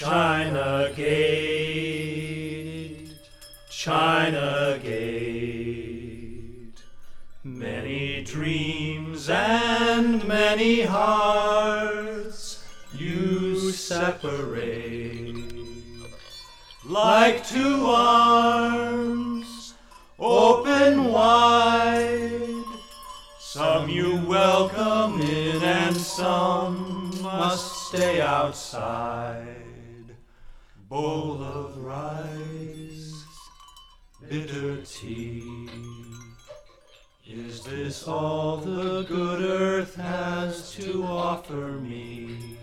China Gate, China Gate. Many dreams and many hearts you separate. Like two arms open wide, some you welcome in and some must stay outside bowl of rice, bitter tea. Is this all the good earth has to offer me?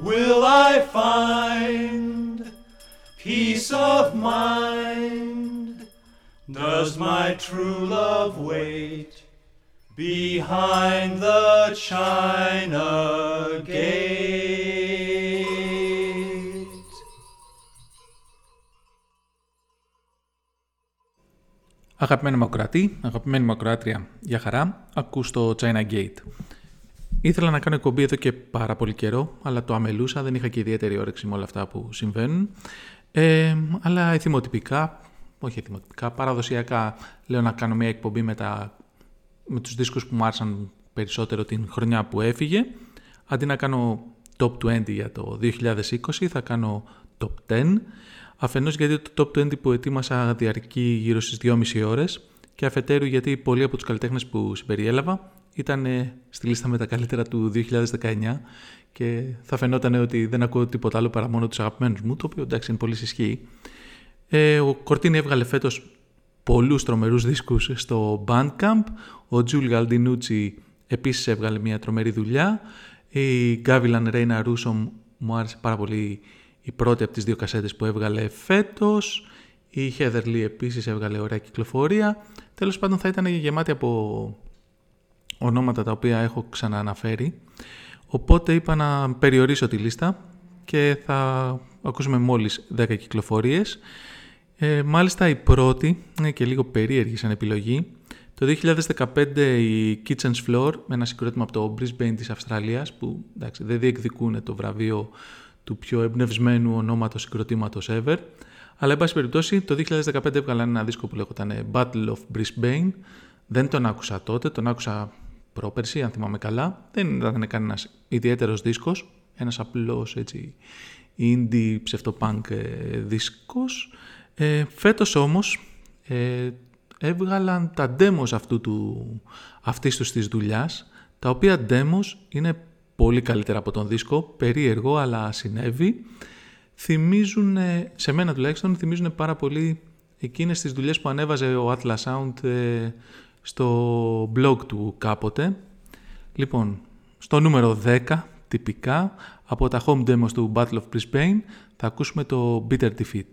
Will I find peace of mind? Does my true love wait behind the China gate? Αγαπημένη μακροατή, αγαπημένη μακροάτρια, για χαρά, ακούς το China Gate. Ήθελα να κάνω εκπομπή εδώ και πάρα πολύ καιρό, αλλά το αμελούσα, δεν είχα και ιδιαίτερη όρεξη με όλα αυτά που συμβαίνουν. Ε, αλλά εθιμοτυπικά, όχι εθιμοτυπικά, παραδοσιακά λέω να κάνω μια εκπομπή με, τα, με τους δίσκους που μου άρεσαν περισσότερο την χρονιά που έφυγε. Αντί να κάνω top 20 για το 2020, θα κάνω top 10 Αφενός γιατί το top 20 που ετοίμασα διαρκεί γύρω στις 2,5 ώρες και αφετέρου γιατί πολλοί από τους καλλιτέχνες που συμπεριέλαβα ήταν στη λίστα με τα καλύτερα του 2019 και θα φαινόταν ότι δεν ακούω τίποτα άλλο παρά μόνο τους αγαπημένους μου, το οποίο εντάξει είναι πολύ συσχύει. Ε, ο Κορτίνη έβγαλε φέτος πολλούς τρομερούς δίσκους στο Bandcamp, ο Τζουλ Γαλντινούτσι επίσης έβγαλε μια τρομερή δουλειά, η Γκάβιλαν Ρέινα Ρούσομ μου άρεσε πάρα πολύ η πρώτη από τις δύο κασέτες που έβγαλε φέτος. Η Heather Lee επίσης έβγαλε ωραία κυκλοφορία. Τέλος πάντων θα ήταν γεμάτη από ονόματα τα οποία έχω ξανααναφέρει. Οπότε είπα να περιορίσω τη λίστα και θα ακούσουμε μόλις 10 κυκλοφορίες. Ε, μάλιστα η πρώτη είναι και λίγο περίεργη σαν επιλογή. Το 2015 η Kitchen's Floor με ένα συγκρότημα από το Brisbane της Αυστραλίας που εντάξει, δεν διεκδικούν το βραβείο του πιο εμπνευσμένου ονόματος συγκροτήματος ever. Αλλά, εν πάση περιπτώσει, το 2015 έβγαλαν ένα δίσκο που λέγονταν Battle of Brisbane. Δεν τον άκουσα τότε, τον άκουσα πρόπερση, αν θυμάμαι καλά. Δεν ήταν κανένας ιδιαίτερος δίσκος. Ένας απλός έτσι indie ψευτοπunk ε, δίσκος. Ε, φέτος όμως ε, έβγαλαν τα demos αυτού του, αυτής τους της δουλειάς, τα οποία demos είναι πολύ καλύτερα από τον δίσκο, περίεργο αλλά συνέβη. Θυμίζουν, σε μένα τουλάχιστον, θυμίζουν πάρα πολύ εκείνες τις δουλειές που ανέβαζε ο Atlas Sound ε, στο blog του κάποτε. Λοιπόν, στο νούμερο 10, τυπικά, από τα home demos του Battle of Brisbane, θα ακούσουμε το Bitter Defeat.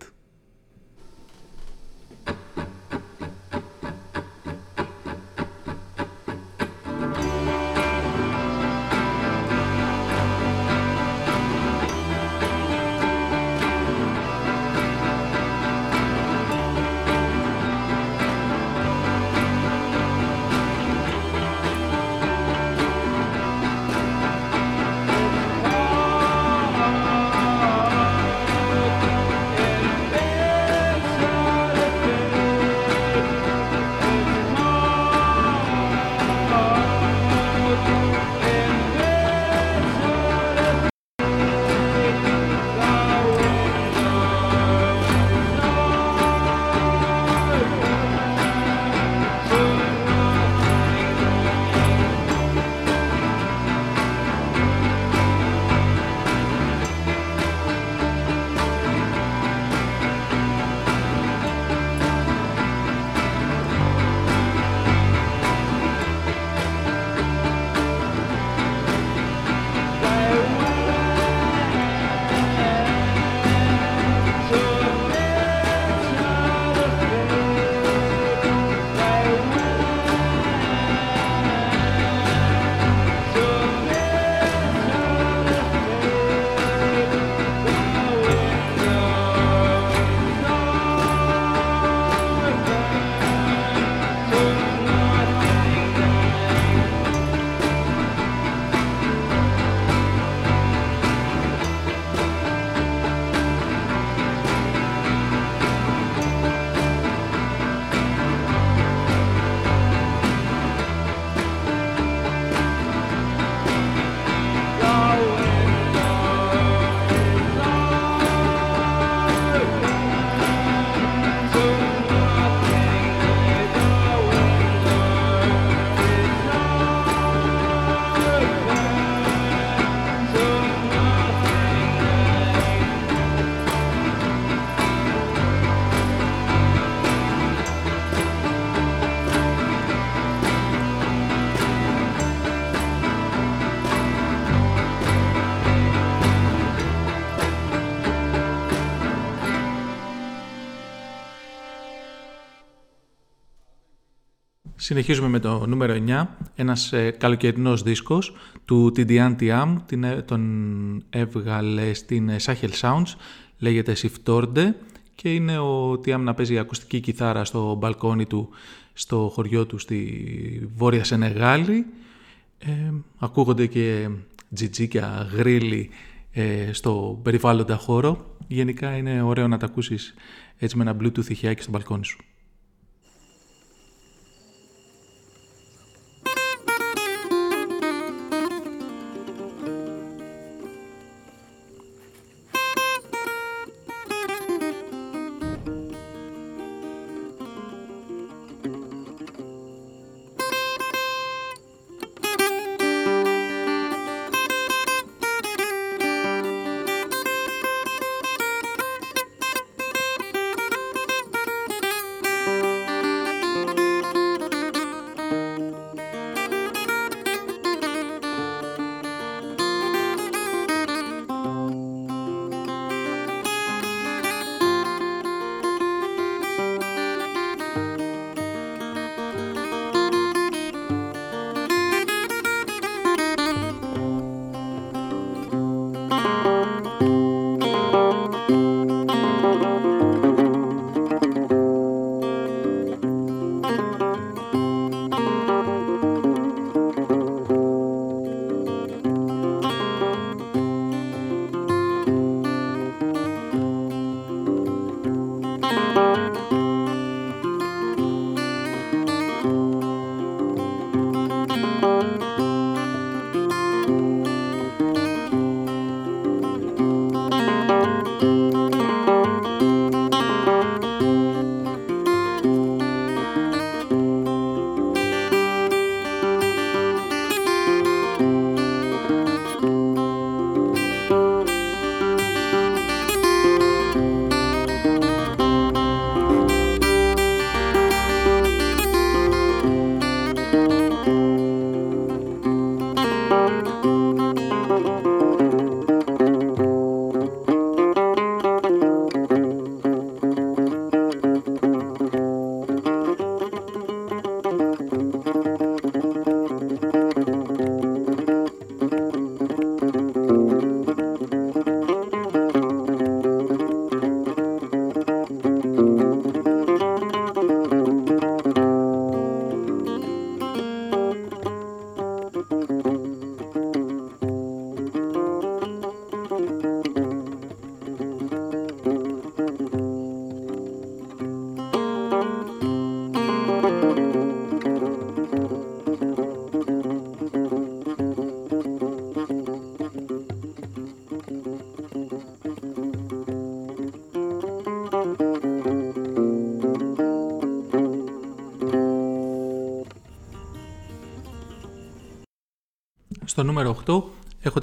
Συνεχίζουμε με το νούμερο 9, ένας ε, καλοκαιρινός δίσκος του Tidian Tiam, την, ε, τον έβγαλε στην ε, Sahel Sounds, λέγεται Siftorde και είναι ο Tiam να παίζει ακουστική κιθάρα στο μπαλκόνι του στο χωριό του στη Βόρεια Σενεγάλη. Ε, ακούγονται και τζιτζίκια, γρίλι ε, στο περιβάλλοντα χώρο. Γενικά είναι ωραίο να τα ακούσεις έτσι με ένα bluetooth ηχιάκι στο μπαλκόνι σου.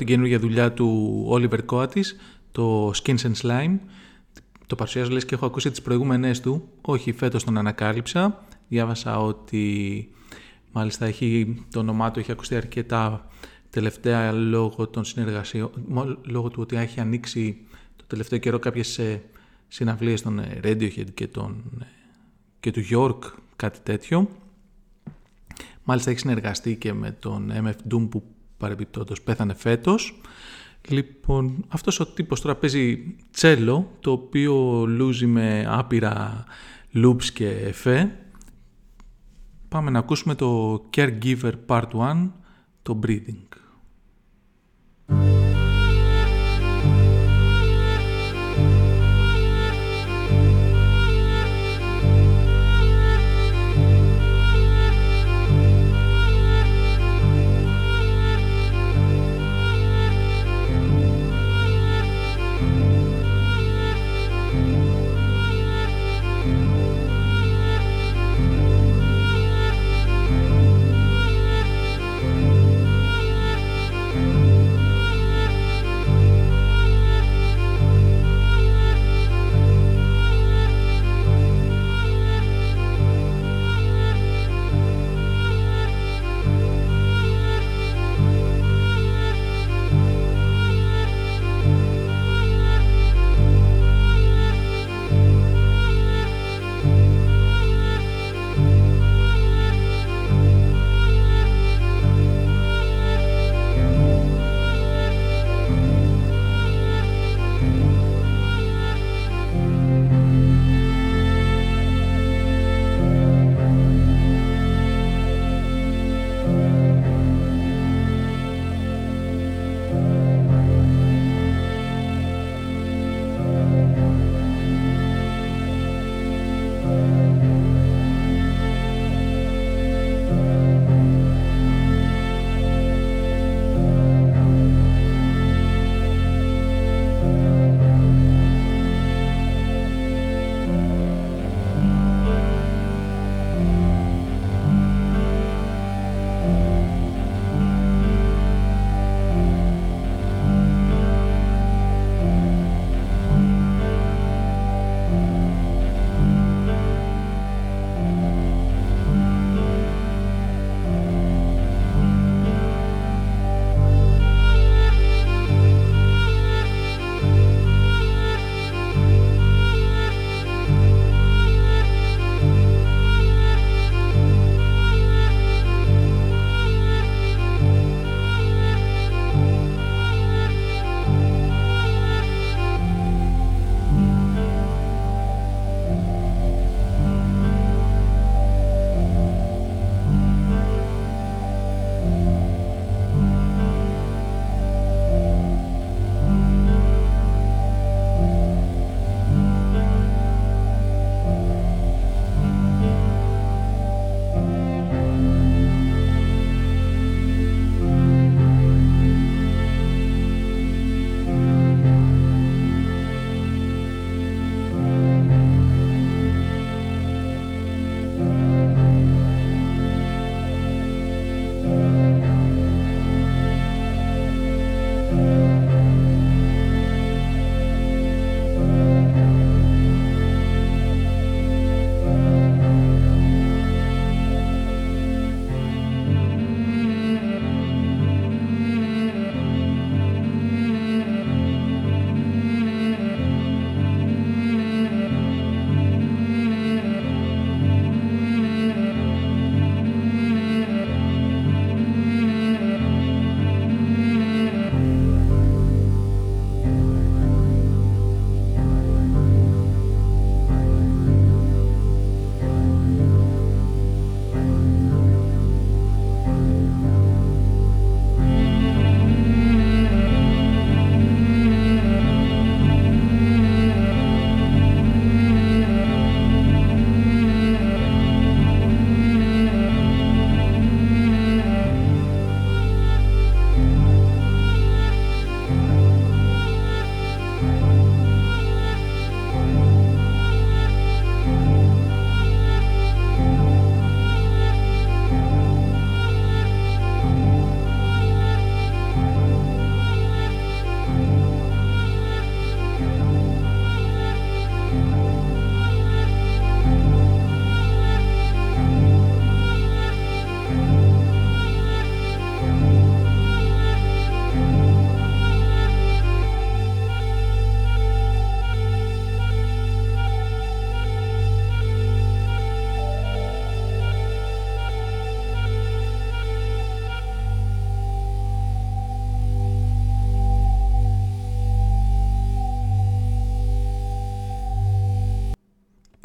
Την καινούργια δουλειά του Oliver Coates, το Skins and Slime. Το παρουσιάζω λες και έχω ακούσει τις προηγούμενες του. Όχι, φέτος τον ανακάλυψα. Διάβασα ότι μάλιστα έχει, το όνομά του έχει ακουστεί αρκετά τελευταία λόγω των συνεργασιών, λόγω του ότι έχει ανοίξει το τελευταίο καιρό κάποιες ε, συναυλίες των ε, Radiohead και, τον, ε, και του York, κάτι τέτοιο. Μάλιστα έχει συνεργαστεί και με τον MF Doom που παρεμπιπτόντως πέθανε φέτος. Λοιπόν, αυτός ο τύπος τώρα παίζει τσέλο, το οποίο λούζει με άπειρα loops και εφέ. Πάμε να ακούσουμε το Caregiver Part 1, το Breathing.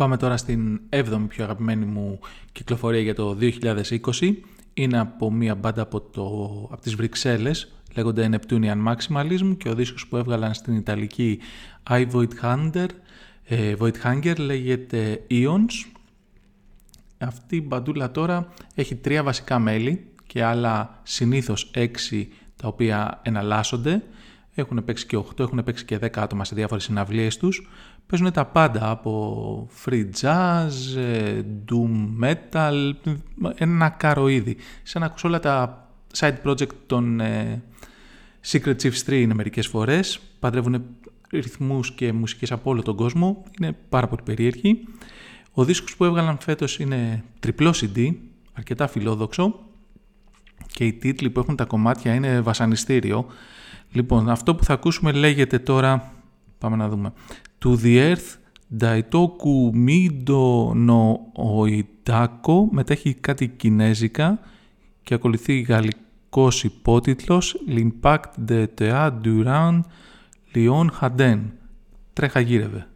Πάμε τώρα στην 7η πιο αγαπημένη μου κυκλοφορία για το 2020. Είναι από μία μπάντα από, το, από τις Βρυξέλλες, λέγονται Neptunian Maximalism και ο δίσκος που έβγαλαν στην Ιταλική I Void Hunger, ε, Void λέγεται Ions. Αυτή η μπαντούλα τώρα έχει τρία βασικά μέλη και άλλα συνήθως έξι τα οποία εναλλάσσονται. Έχουν παίξει και 8, έχουν παίξει και 10 άτομα σε διάφορες συναυλίες τους. Παίζουν τα πάντα από free jazz, ε, doom metal, ένα καροίδι. Σαν να ακούς όλα τα side project των ε, Secret Chiefs 3 είναι μερικές φορές. Παντρεύουν ρυθμούς και μουσικές από όλο τον κόσμο. Είναι πάρα πολύ περίεργοι. Ο δίσκος που έβγαλαν φέτος είναι τριπλό CD, αρκετά φιλόδοξο και οι τίτλοι που έχουν τα κομμάτια είναι βασανιστήριο. Λοιπόν, αυτό που θα ακούσουμε λέγεται τώρα, πάμε να δούμε, To the Earth Daitoku Mido no Oitako, μετά έχει κάτι κινέζικα και ακολουθεί γαλλικός υπότιτλος L'impact de Théâtre Durand Lyon Haden. Τρέχα γύρευε.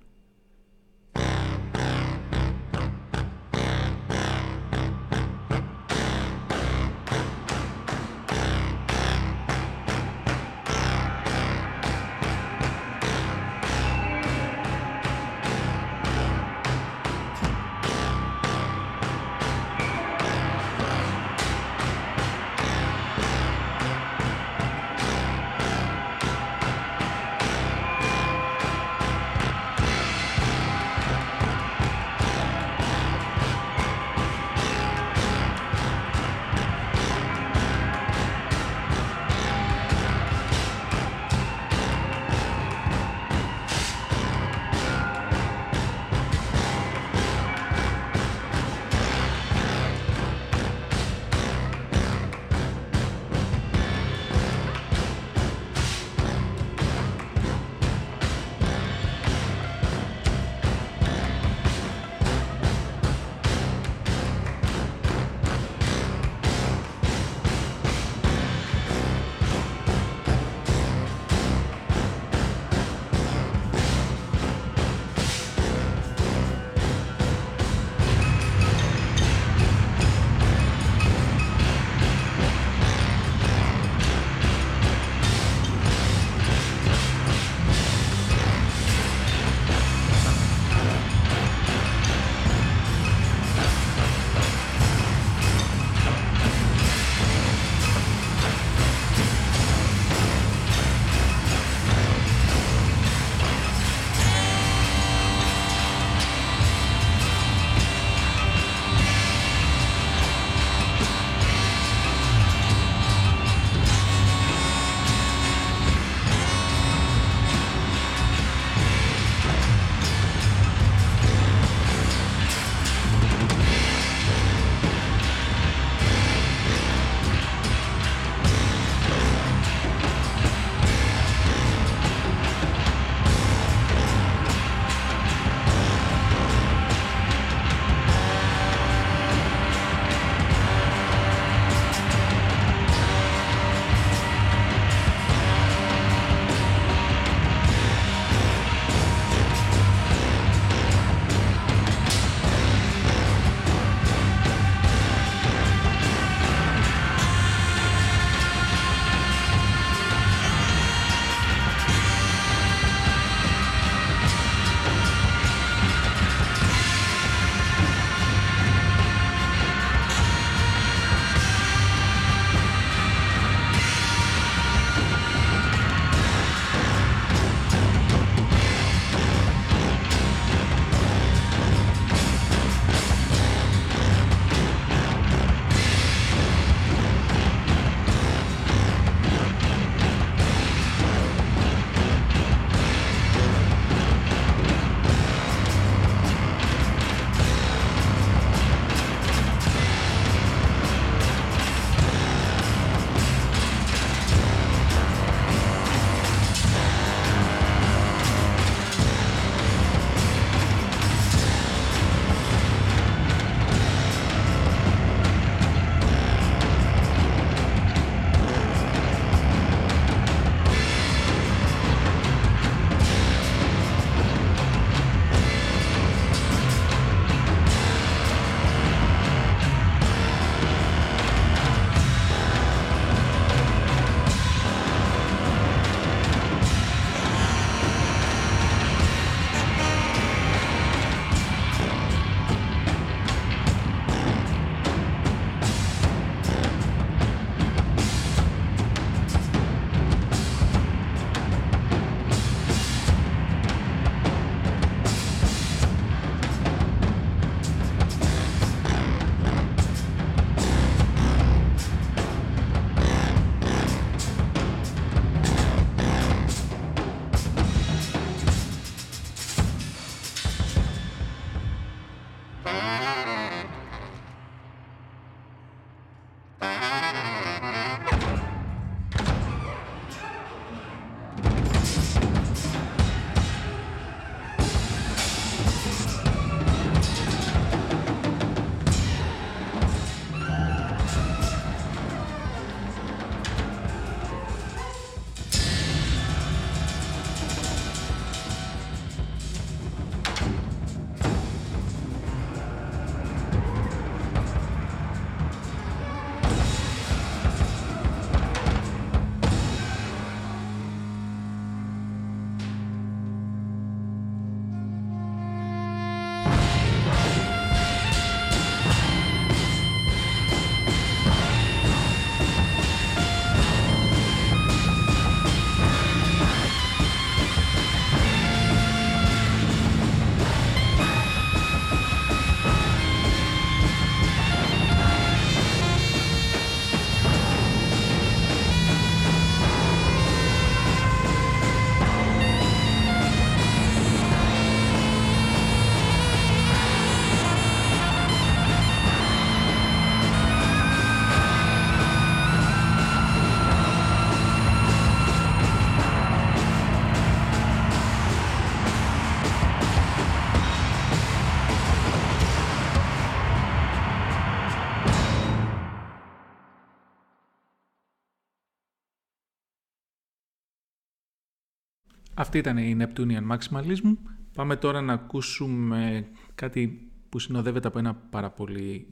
Αυτή ήταν η Neptunian Maximalism. Πάμε τώρα να ακούσουμε κάτι που συνοδεύεται από ένα πάρα πολύ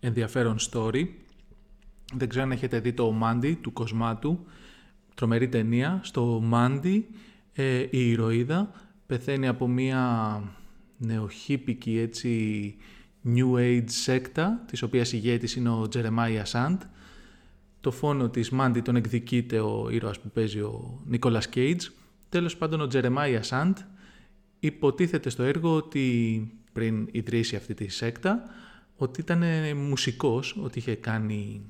ενδιαφέρον story. Δεν ξέρω αν έχετε δει το Mandy του Κοσμάτου, τρομερή ταινία. Στο Mandy ε, η ηρωίδα πεθαίνει από μια νεοχύπικη έτσι New Age σέκτα, της οποίας ηγέτης είναι ο Jeremiah Sand. Το φόνο της Mandy τον εκδικείται ο ήρωας που παίζει ο Nicolas Cage. Τέλος πάντων ο Jeremiah Sand υποτίθεται στο έργο ότι πριν ιδρύσει αυτή τη σέκτα ότι ήταν μουσικός, ότι είχε κάνει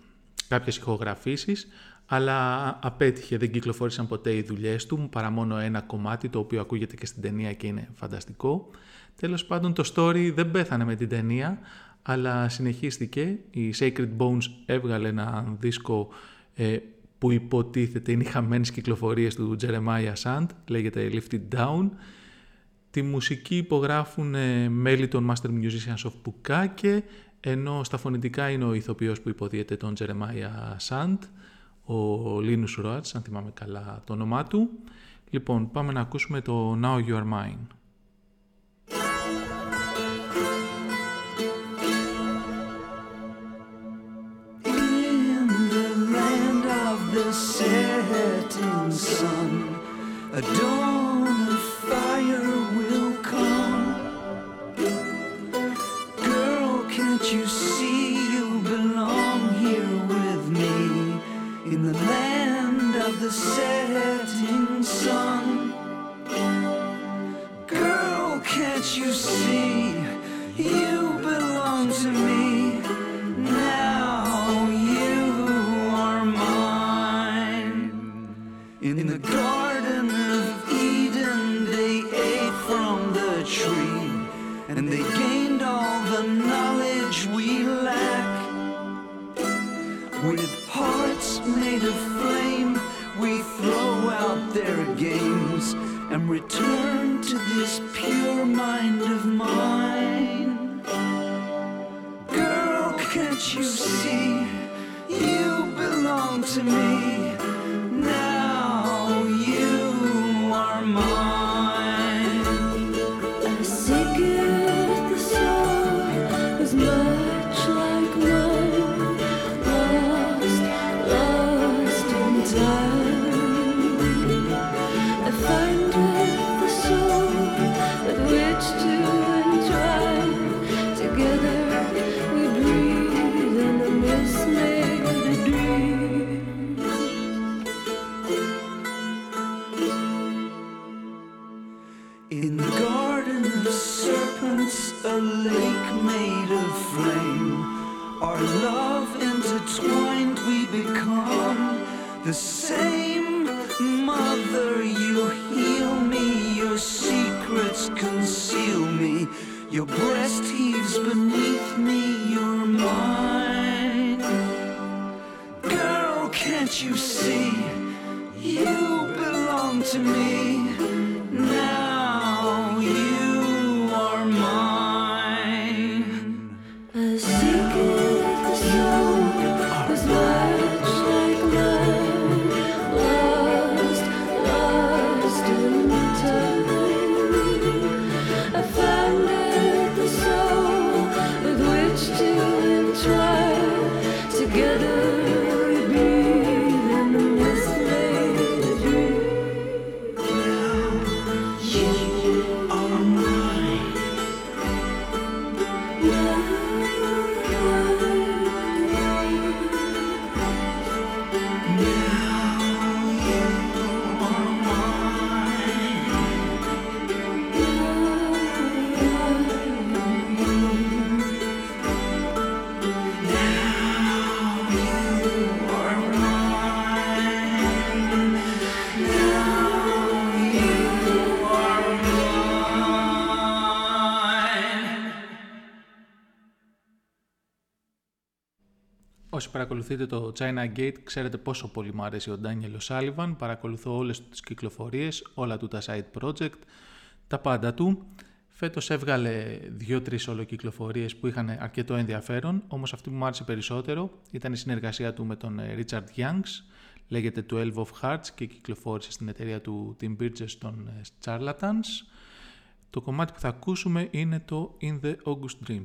κάποιες ηχογραφήσεις αλλά απέτυχε, δεν κυκλοφόρησαν ποτέ οι δουλειές του παρά μόνο ένα κομμάτι το οποίο ακούγεται και στην ταινία και είναι φανταστικό. Τέλος πάντων το story δεν πέθανε με την ταινία αλλά συνεχίστηκε. Η Sacred Bones έβγαλε ένα δίσκο ε, που υποτίθεται είναι οι χαμένες κυκλοφορίες του Jeremiah Sand, λέγεται Lifted Down. Τη μουσική υπογράφουν ε, μέλη των Master Musicians of Pukake, ενώ στα φωνητικά είναι ο ηθοποιός που υποδίεται τον Jeremiah Sand, ο Linus Roach, αν θυμάμαι καλά το όνομά του. Λοιπόν, πάμε να ακούσουμε το Now You Are Mine. Setting sun, a dawn of fire will come. Girl, can't you see you belong here with me in the land of the setting sun? Girl, can't you see you In the Garden Όσοι παρακολουθείτε το China Gate ξέρετε πόσο πολύ μου αρέσει ο Ντάνιελ Σάλιβαν. Παρακολουθώ όλες τις κυκλοφορίες, όλα του τα side project, τα πάντα του. Φέτος έβγαλε δύο-τρεις ολοκυκλοφορίες που είχαν αρκετό ενδιαφέρον, όμως αυτή που μου άρεσε περισσότερο ήταν η συνεργασία του με τον ε, Richard Youngs, Λέγεται 12 of Hearts και κυκλοφόρησε στην εταιρεία του Tim Bridges των ε, Charlatans. Το κομμάτι που θα ακούσουμε είναι το In the August Dream.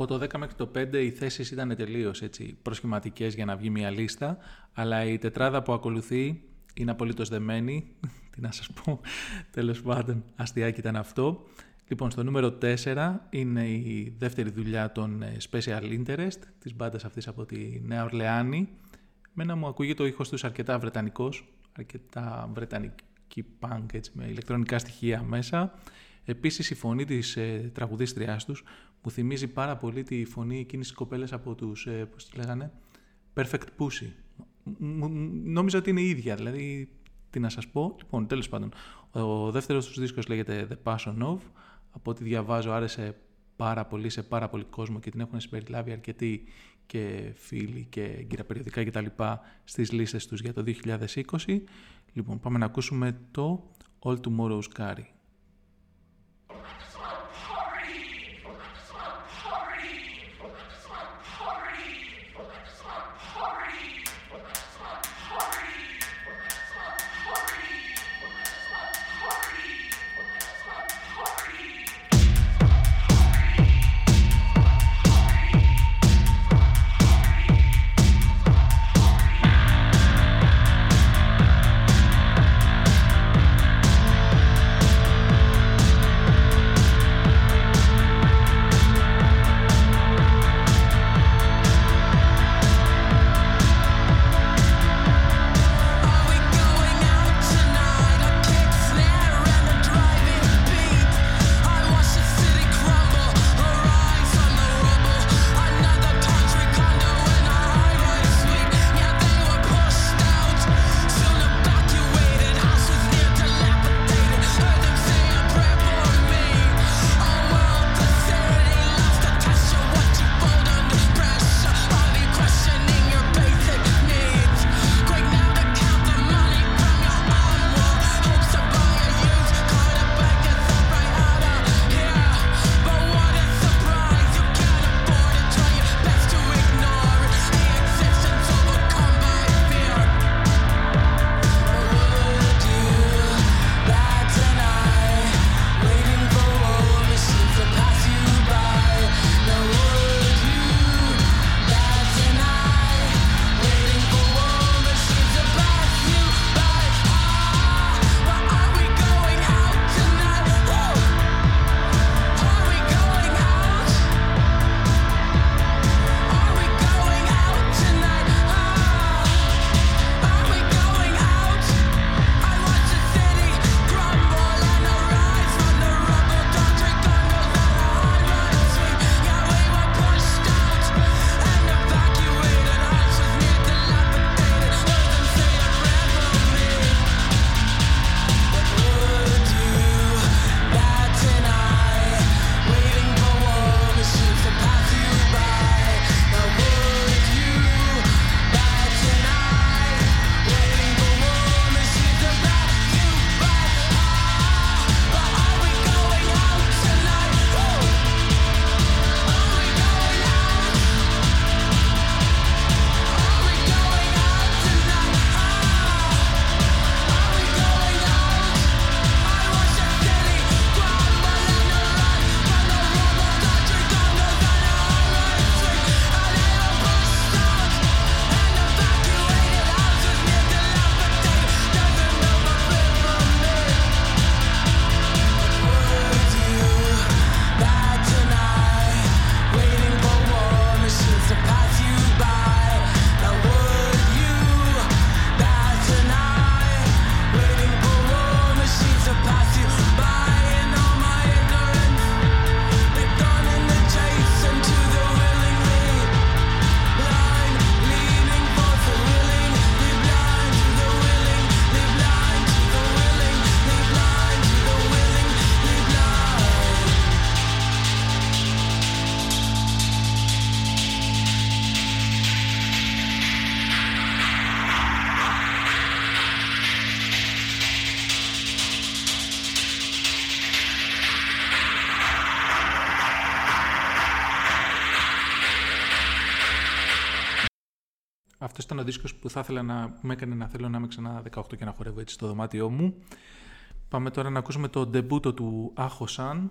Από το 10 μέχρι το 5 οι θέσεις ήταν τελείως προσχηματικές για να βγει μια λίστα, αλλά η τετράδα που ακολουθεί είναι απολύτως δεμένη. Τι να σας πω, τέλος πάντων, αστιάκι ήταν αυτό. Λοιπόν, στο νούμερο 4 είναι η δεύτερη δουλειά των ε, Special Interest, της μπάντας αυτής από τη Νέα Ορλεάνη. Μένα μου ακούγεται ο ήχος τους αρκετά βρετανικός, αρκετά βρετανική punk, έτσι, με ηλεκτρονικά στοιχεία μέσα. Επίσης η φωνή της ε, τραγουδίστριάς τους μου θυμίζει πάρα πολύ τη φωνή εκείνης της κοπέλας από τους, ε, πώς τη λέγανε, Perfect Pussy. Μ- μ- Νόμιζα ότι είναι η ίδια, δηλαδή τι να σας πω. Λοιπόν, τέλος πάντων, ο δεύτερος τους δίσκος λέγεται The Passion of. Από ό,τι διαβάζω άρεσε πάρα πολύ σε πάρα πολύ κόσμο και την έχουν συμπεριλάβει αρκετοί και φίλοι και εγκυραπεριοδικά κτλ. στις λίστες τους για το 2020. Λοιπόν, πάμε να ακούσουμε το All Tomorrow's Carry. Αυτός ήταν ο δίσκος που θα ήθελα να που με έκανε να θέλω να είμαι ξανά 18 και να χορεύω έτσι στο δωμάτιό μου. Πάμε τώρα να ακούσουμε το ντεμπούτο του Άχο Σαν.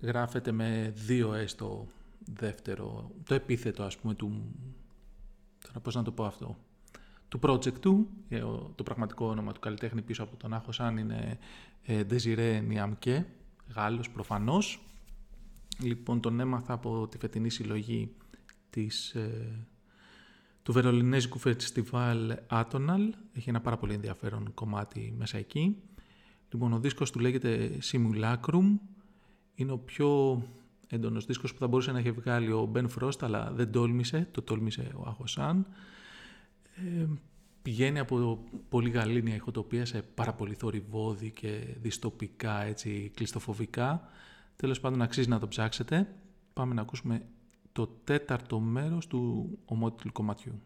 Γράφεται με δύο S το δεύτερο, το επίθετο ας πούμε του... Τώρα πώς να το πω αυτό. Του project του, ε, ο- το πραγματικό όνομα του καλλιτέχνη πίσω από τον Άχο Σαν είναι ε, Desiree Niamke, Γάλλος προφανώς. Λοιπόν, τον έμαθα από τη φετινή συλλογή της, ε, του Βερολινέζικου Φεστιβάλ Atonal. Έχει ένα πάρα πολύ ενδιαφέρον κομμάτι μέσα εκεί. Λοιπόν, ο δίσκος του λέγεται Simulacrum. Είναι ο πιο έντονος δίσκος που θα μπορούσε να έχει βγάλει ο Ben Frost, αλλά δεν τόλμησε. Το τόλμησε ο Αχωσάν. Ε, πηγαίνει από πολύ γαλήνια ηχοτοπία σε πάρα πολύ θορυβόδη και διστοπικά, έτσι, κλειστοφοβικά. Τέλος πάντων αξίζει να το ψάξετε. Πάμε να ακούσουμε το τέταρτο μέρος του ομότιτλου κομματιού.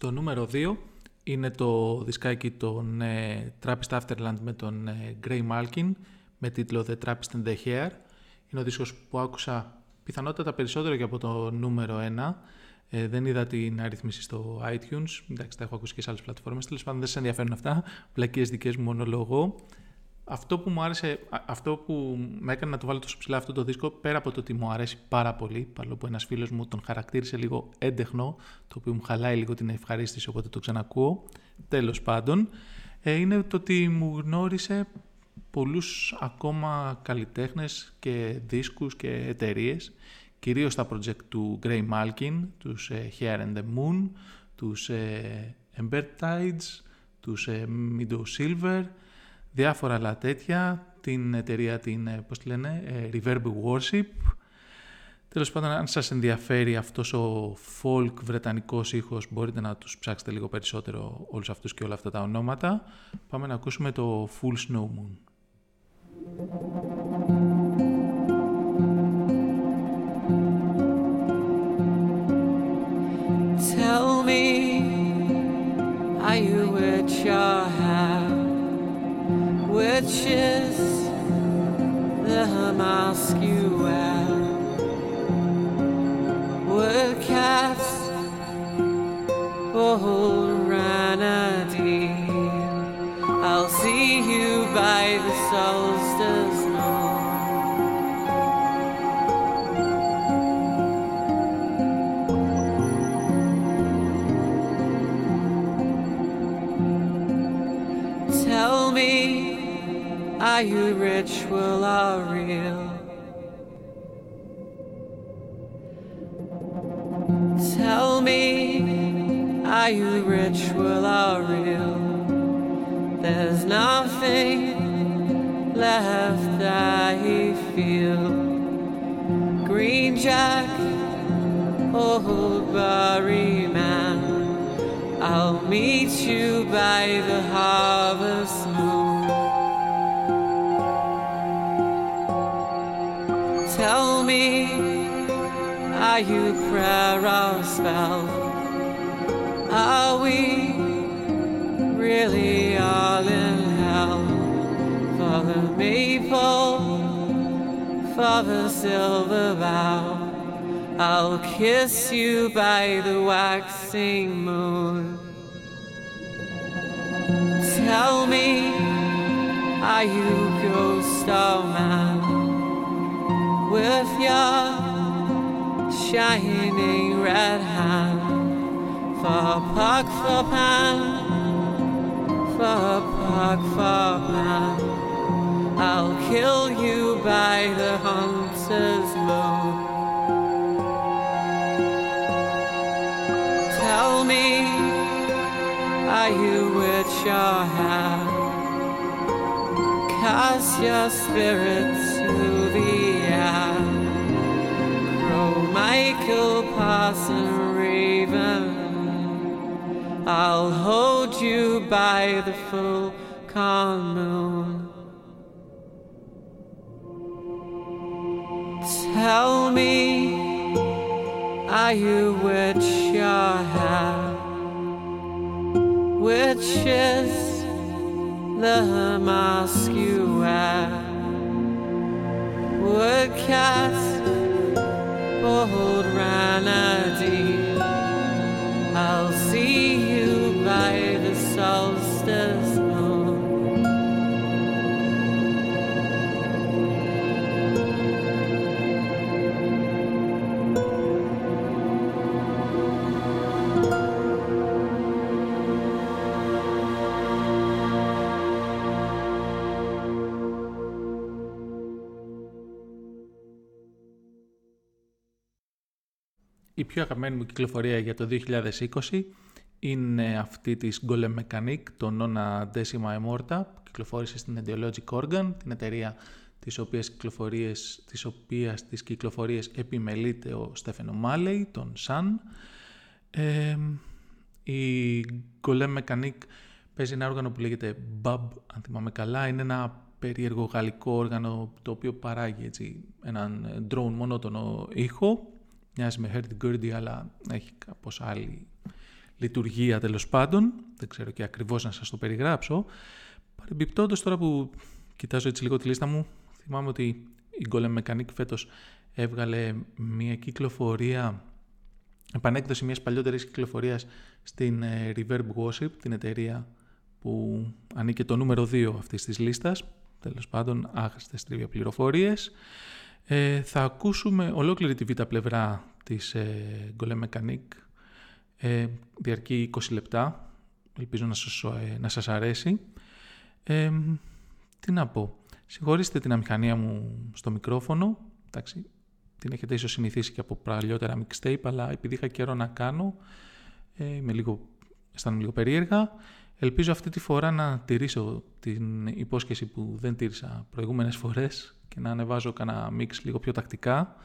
Στο νούμερο 2 είναι το δισκάκι των ε, Trappist Afterland με τον ε, Gray Malkin με τίτλο The Trappist and the Hair. Είναι ο δίσκος που άκουσα πιθανότατα περισσότερο και από το νούμερο 1. Ε, δεν είδα την αριθμίση στο iTunes. Εντάξει, τα έχω ακούσει και σε άλλες πλατφόρμες. Τέλος πάντων δεν σε ενδιαφέρουν αυτά. Πλακίες δικές μου μονολογώ. Αυτό που μου άρεσε, α- αυτό που με έκανε να το βάλω τόσο ψηλά αυτό το δίσκο, πέρα από το ότι μου αρέσει πάρα πολύ, παρόλο που ένας φίλος μου τον χαρακτήρισε λίγο έντεχνο, το οποίο μου χαλάει λίγο την ευχαρίστηση, οπότε το ξανακούω, τέλος πάντων, ε, είναι το ότι μου γνώρισε πολλούς ακόμα καλλιτέχνες και δίσκους και εταιρείες, κυρίως τα project του Gray Malkin, τους ε, Hair and the Moon, τους ε, Ember Tides, τους ε, Meadow Silver, διάφορα άλλα τέτοια, την εταιρεία την, ε, πώς τη λένε, ε, Reverb Worship. Τέλος πάντων, αν σας ενδιαφέρει αυτός ο folk βρετανικός ήχος, μπορείτε να τους ψάξετε λίγο περισσότερο όλους αυτούς και όλα αυτά τα ονόματα. Πάμε να ακούσουμε το Full Snow Moon. Tell me, are you which your stretches the Moscow Were cast for rhinoceros. Are you ritual or real? Tell me, are you ritual or real? There's nothing left I feel. Green Jack, old Barry man. I'll meet you by the harvest Tell me, are you prayer or spell? Are we really all in hell? For the maple, for the silver bough. I'll kiss you by the waxing moon. Tell me, are you ghost or man? With your shining red hand for puck for pan, for puck for pan. I'll kill you by the hunter's moon. Tell me, are you with your hand? Cast your spirit Parson Raven. I'll hold you by the full calm moon. Tell me, are you which your hair? Which is the mask you wear? Would cast حالاته πιο αγαπημένη μου κυκλοφορία για το 2020 είναι αυτή της Golem Mechanic, το Nona Decima Immorta, που κυκλοφόρησε στην Ideologic Organ, την εταιρεία της οποίας, κυκλοφορίες, της οποίας τις κυκλοφορίες επιμελείται ο Στέφενο Μάλεϊ, τον Sun. Ε, η Golem Mechanic παίζει ένα όργανο που λέγεται Bub, αν θυμάμαι καλά. Είναι ένα περίεργο γαλλικό όργανο το οποίο παράγει έτσι, έναν drone μονότονο ήχο. Μοιάζει με Hurdy-Gurdy αλλά έχει κάπως άλλη λειτουργία τέλος πάντων. Δεν ξέρω και ακριβώς να σας το περιγράψω. Παρεμπιπτόντως τώρα που κοιτάζω έτσι λίγο τη λίστα μου, θυμάμαι ότι η Golem Mechanic φέτος έβγαλε μια κυκλοφορία, επανέκδοση μιας παλιότερης κυκλοφορίας στην ε, Reverb Worship, την εταιρεία που ανήκε το νούμερο 2 αυτής της λίστας. Τέλος πάντων, άχρηστες τρίβια πληροφορίες. Ε, θα ακούσουμε ολόκληρη τη β' πλευρά της ε, Golem Mechanic. Ε, διαρκεί 20 λεπτά. Ελπίζω να σας, ε, να σας αρέσει. Ε, τι να πω. Συγχωρήστε την αμηχανία μου στο μικρόφωνο. Εντάξει, την έχετε ίσως συνηθίσει και από παλιότερα mixtape, αλλά επειδή είχα καιρό να κάνω, ε, είμαι λίγο, αισθάνομαι λίγο περίεργα. Ελπίζω αυτή τη φορά να τηρήσω την υπόσχεση που δεν τήρησα προηγούμενες φορές και να ανεβάζω κανένα mix λίγο πιο τακτικά.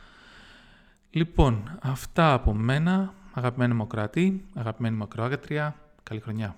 Λοιπόν, αυτά από μένα, αγαπημένη μου κρατή, αγαπημένη μου ακροάγατρια, καλή χρονιά.